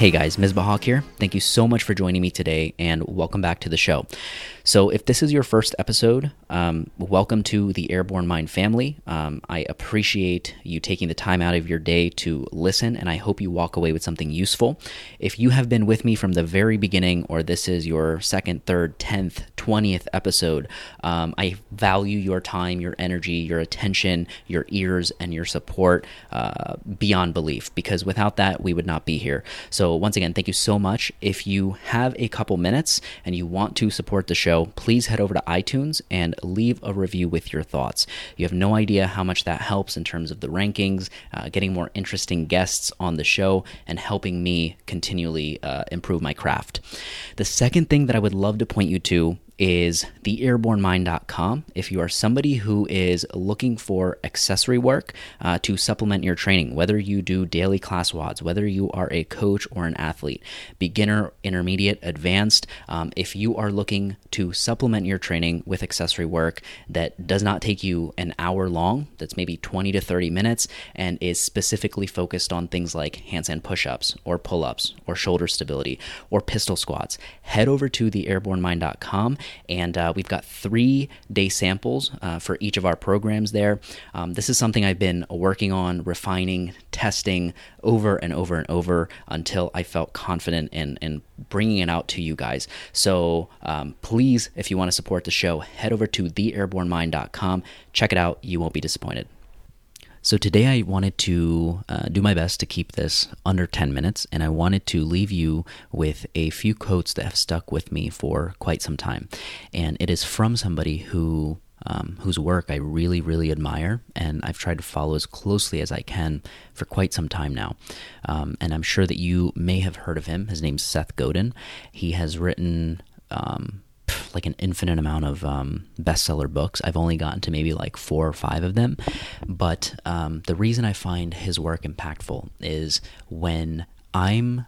Hey guys, Misbah here. Thank you so much for joining me today and welcome back to the show. So, if this is your first episode, um, welcome to the Airborne Mind family. Um, I appreciate you taking the time out of your day to listen, and I hope you walk away with something useful. If you have been with me from the very beginning, or this is your second, third, tenth, twentieth episode, um, I value your time, your energy, your attention, your ears, and your support uh, beyond belief because without that, we would not be here. So, once again, thank you so much. If you have a couple minutes and you want to support the show, please head over to iTunes and leave a review with your thoughts. You have no idea how much that helps in terms of the rankings, uh, getting more interesting guests on the show, and helping me continually uh, improve my craft. The second thing that I would love to point you to is theairbornemind.com. If you are somebody who is looking for accessory work uh, to supplement your training, whether you do daily class WODs, whether you are a coach or an athlete, beginner, intermediate, advanced, um, if you are looking to supplement your training with accessory work that does not take you an hour long, that's maybe 20 to 30 minutes, and is specifically focused on things like handstand push ups or pull ups or shoulder stability or pistol squats, head over to theairbornemind.com and uh, we've got three day samples uh, for each of our programs there. Um, this is something I've been working on, refining, testing over and over and over until I felt confident in, in bringing it out to you guys. So um, please, if you want to support the show, head over to theairbornemind.com. Check it out. You won't be disappointed. So today I wanted to uh, do my best to keep this under 10 minutes, and I wanted to leave you with a few quotes that have stuck with me for quite some time. And it is from somebody who um, whose work I really, really admire, and I've tried to follow as closely as I can for quite some time now. Um, and I'm sure that you may have heard of him. His name's Seth Godin. He has written um, like an infinite amount of um, bestseller books. I've only gotten to maybe like four or five of them. But um, the reason I find his work impactful is when I'm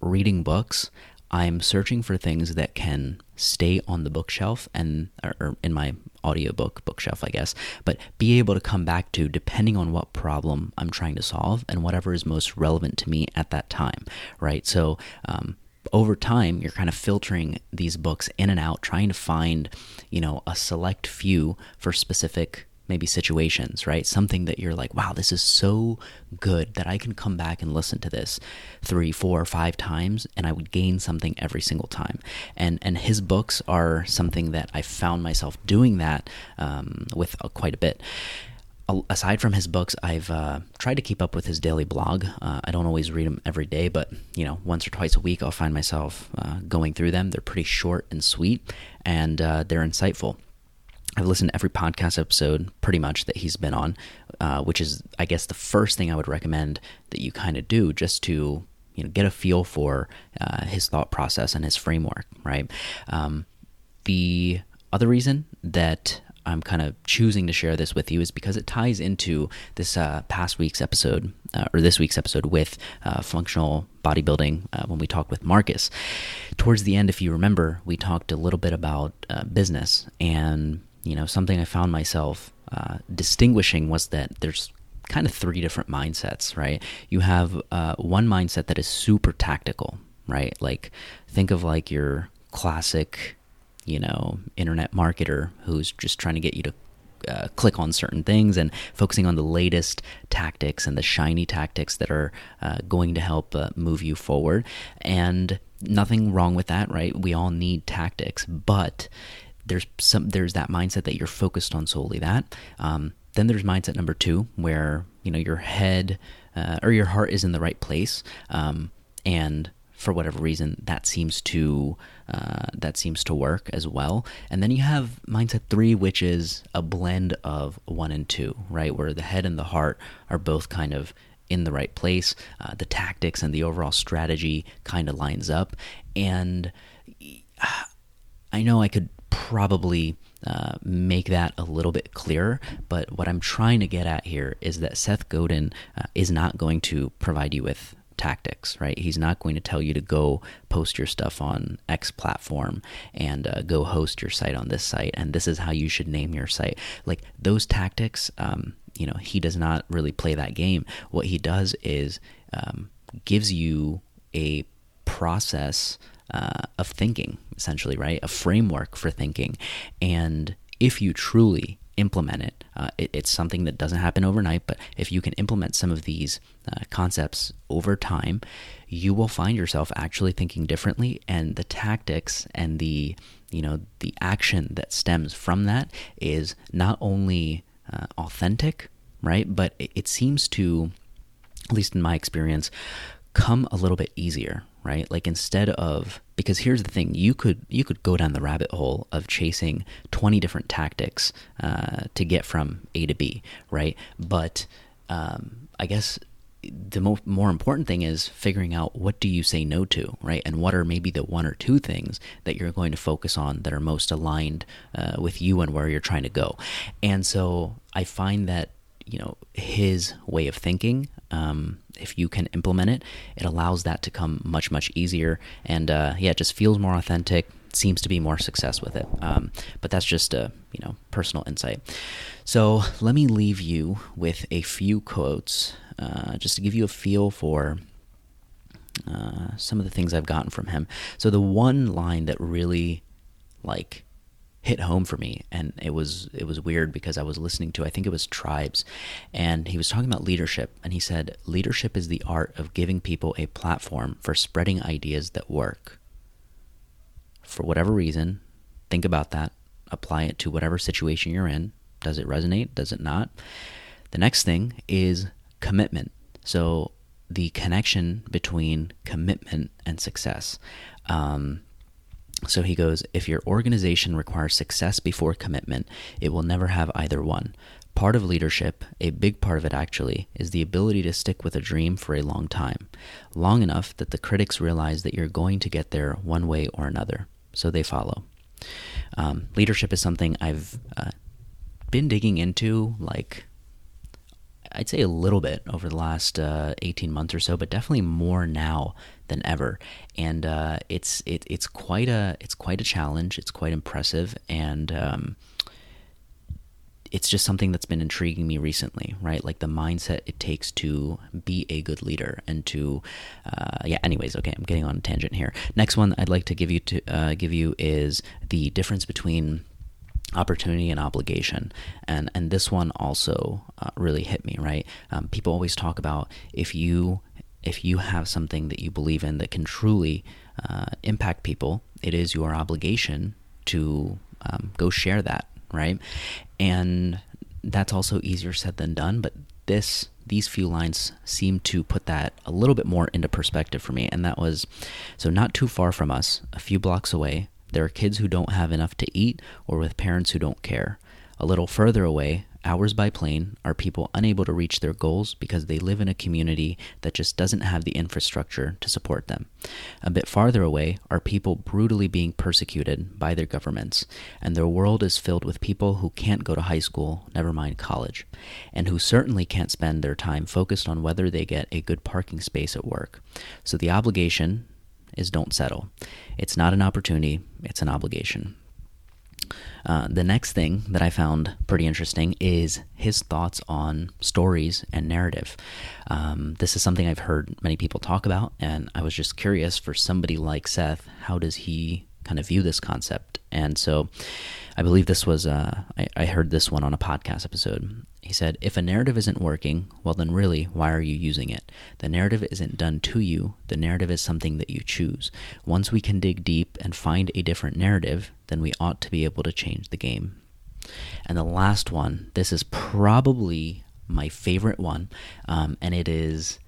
reading books, I'm searching for things that can stay on the bookshelf and or in my audiobook bookshelf, I guess, but be able to come back to depending on what problem I'm trying to solve and whatever is most relevant to me at that time, right? So, um, over time you're kind of filtering these books in and out trying to find you know a select few for specific maybe situations right? Something that you're like wow this is so good that i can come back and listen to this three four five times and i would gain something every single time. And and his books are something that i found myself doing that um, with uh, quite a bit aside from his books, I've uh, tried to keep up with his daily blog. Uh, I don't always read them every day, but you know, once or twice a week, I'll find myself uh, going through them. They're pretty short and sweet, and uh, they're insightful. I've listened to every podcast episode pretty much that he's been on, uh, which is, I guess, the first thing I would recommend that you kind of do just to you know get a feel for uh, his thought process and his framework. Right. Um, the other reason that I'm kind of choosing to share this with you is because it ties into this uh, past week's episode uh, or this week's episode with uh, functional bodybuilding uh, when we talked with Marcus. Towards the end, if you remember, we talked a little bit about uh, business, and you know something I found myself uh, distinguishing was that there's kind of three different mindsets, right? You have one mindset that is super tactical, right? Like think of like your classic you know, internet marketer who's just trying to get you to uh, click on certain things and focusing on the latest tactics and the shiny tactics that are uh, going to help uh, move you forward. And nothing wrong with that, right? We all need tactics, but there's some there's that mindset that you're focused on solely that. Um, then there's mindset number two, where you know your head uh, or your heart is in the right place, um, and for whatever reason that seems to uh, that seems to work as well. And then you have mindset three which is a blend of one and two right? Where the head and the heart are both kind of in the right place. Uh, the tactics and the overall strategy kind of lines up. And i know i could probably uh, make that a little bit clearer. But what I'm trying to get at here is that Seth Godin uh, is not going to provide you with tactics, right? He's not going to tell you to go post your stuff on X platform and uh, go host your site on this site, and this is how you should name your site. Like those tactics, um, you know, he does not really play that game. What he does is um, gives you a process uh, of thinking, essentially, right? A framework for thinking. And if you truly implement it, uh, it, it's something that doesn't happen overnight, but if you can implement some of these uh, concepts over time, you will find yourself actually thinking differently, and the tactics and the you know the action that stems from that is not only uh, authentic, right, but it, it seems to, at least in my experience, come a little bit easier, right? Like instead of because here's the thing, you could you could go down the rabbit hole of chasing 20 different tactics uh, to get from A to B, right? But um, I guess the mo- more important thing is figuring out what do you say no to, right? And what are maybe the one or two things that you're going to focus on that are most aligned uh, with you and where you're trying to go. And so I find that you know his way of thinking um, if you can implement it it allows that to come much much easier. And uh, yeah it just feels more authentic seems to be more success with it. Um, but that's just a you know personal insight. So let me leave you with a few quotes uh, just to give you a feel for uh, some of the things I've gotten from him. So the one line that really like hit home for me and it was it was weird because I was listening to I think it was Tribes and he was talking about leadership and he said leadership is the art of giving people a platform for spreading ideas that work. For whatever reason, think about that, apply it to whatever situation you're in. Does it resonate? Does it not? The next thing is commitment. So the connection between commitment and success. Um, so he goes, if your organization requires success before commitment, it will never have either one. Part of leadership, a big part of it actually, is the ability to stick with a dream for a long time, long enough that the critics realize that you're going to get there one way or another, so they follow. Um, leadership is something I've uh, been digging into, like I'd say a little bit over the last uh, 18 months or so, but definitely more now than ever. And uh, it's it, it's quite a it's quite a challenge. It's quite impressive, and um, it's just something that's been intriguing me recently. Right, like the mindset it takes to be a good leader and to uh, yeah. Anyways, okay, I'm getting on a tangent here. Next one I'd like to give you to uh, give you is the difference between opportunity and obligation and and this one also uh, really hit me right um, people always talk about if you if you have something that you believe in that can truly uh, impact people it is your obligation to um, go share that right and that's also easier said than done but this these few lines seem to put that a little bit more into perspective for me and that was so not too far from us a few blocks away there are kids who don't have enough to eat or with parents who don't care. A little further away, hours by plane, are people unable to reach their goals because they live in a community that just doesn't have the infrastructure to support them. A bit farther away are people brutally being persecuted by their governments, and their world is filled with people who can't go to high school, never mind college, and who certainly can't spend their time focused on whether they get a good parking space at work. So the obligation, is don't settle. It's not an opportunity, it's an obligation. Uh, the next thing that I found pretty interesting is his thoughts on stories and narrative. Um, this is something I've heard many people talk about, and I was just curious for somebody like Seth, how does he kind of view this concept? And so I believe this was, uh, I, I heard this one on a podcast episode. He said, If a narrative isn't working, well, then really, why are you using it? The narrative isn't done to you, the narrative is something that you choose. Once we can dig deep and find a different narrative, then we ought to be able to change the game. And the last one, this is probably my favorite one, um, and it is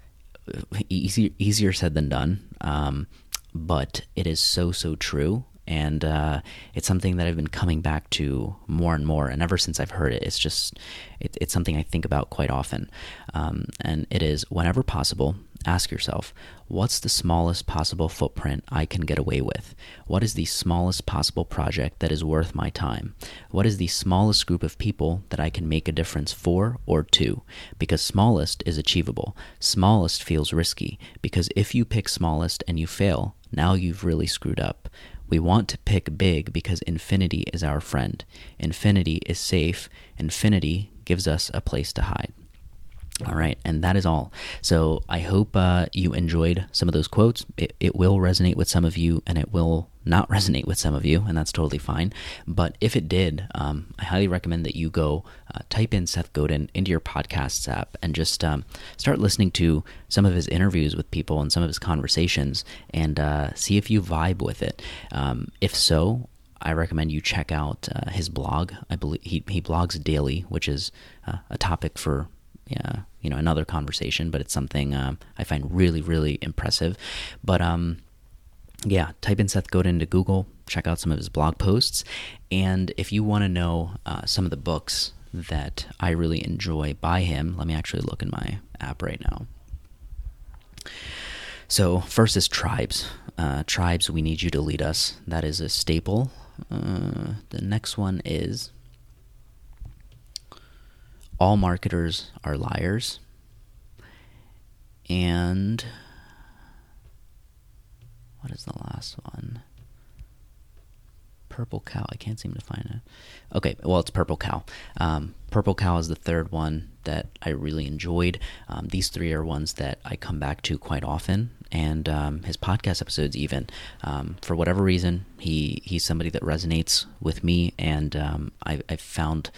easier, easier said than done, um, but it is so, so true and uh, it's something that I've been coming back to more and more. And ever since I've heard it, it's just it, it's something I think about quite often. Um, and it is whenever possible, ask yourself, what's the smallest possible footprint I can get away with? What is the smallest possible project that is worth my time? What is the smallest group of people that I can make a difference for or to? Because smallest is achievable. Smallest feels risky because if you pick smallest and you fail, now you've really screwed up. We want to pick big because infinity is our friend. Infinity is safe. Infinity gives us a place to hide. All right, and that is all. So I hope uh, you enjoyed some of those quotes. It, it will resonate with some of you, and it will not resonate with some of you, and that's totally fine. But if it did, um, I highly recommend that you go uh, type in Seth Godin into your podcasts app and just um, start listening to some of his interviews with people and some of his conversations, and uh, see if you vibe with it. Um, if so, I recommend you check out uh, his blog. I believe he, he blogs daily, which is uh, a topic for yeah, you know, another conversation, but it's something um, I find really, really impressive. But um, yeah, type in Seth Godin to Google, check out some of his blog posts, and if you want to know uh, some of the books that I really enjoy by him, let me actually look in my app right now. So first is Tribes. Uh, Tribes, we need you to lead us. That is a staple. Uh, the next one is all marketers are liars. And what is the last one? Purple Cow. I can't seem to find it. Okay, well, it's Purple Cow. Um, Purple Cow is the third one that I really enjoyed. Um, these three are ones that I come back to quite often, and um, his podcast episodes even. Um, for whatever reason, he he's somebody that resonates with me, and um, I, I've found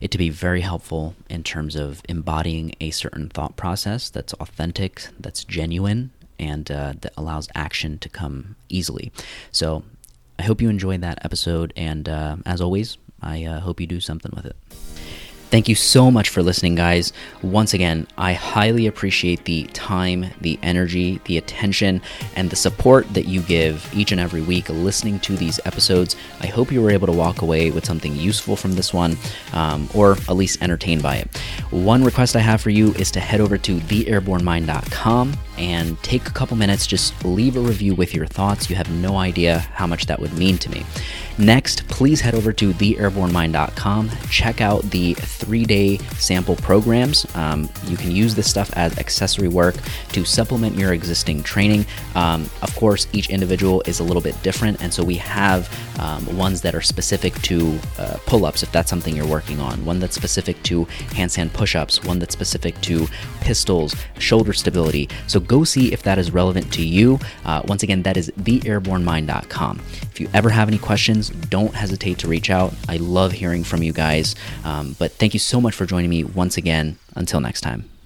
it to be very helpful in terms of embodying a certain thought process that's authentic, that's genuine, and uh, that allows action to come easily. So I hope you enjoyed that episode, and uh, as always, I uh, hope you do something with it. Thank you so much for listening, guys. Once again, I highly appreciate the time, the energy, the attention, and the support that you give each and every week listening to these episodes. I hope you were able to walk away with something useful from this one, um, or at least entertained by it. One request I have for you is to head over to theairbornemind.com and take a couple minutes, just leave a review with your thoughts. You have no idea how much that would mean to me. Next, please head over to theairbornemind.com. Check out the three day sample programs. Um, you can use this stuff as accessory work to supplement your existing training. Um, of course, each individual is a little bit different, and so we have um, ones that are specific to uh, pull ups if that's something you're working on, one that's specific to handstand push ups, one that's specific to pistols, shoulder stability. So go see if that is relevant to you. Uh, once again, that is theairbornemind.com. If you ever have any questions, don't hesitate to reach out. I love hearing from you guys. Um, but thank you so much for joining me once again. Until next time.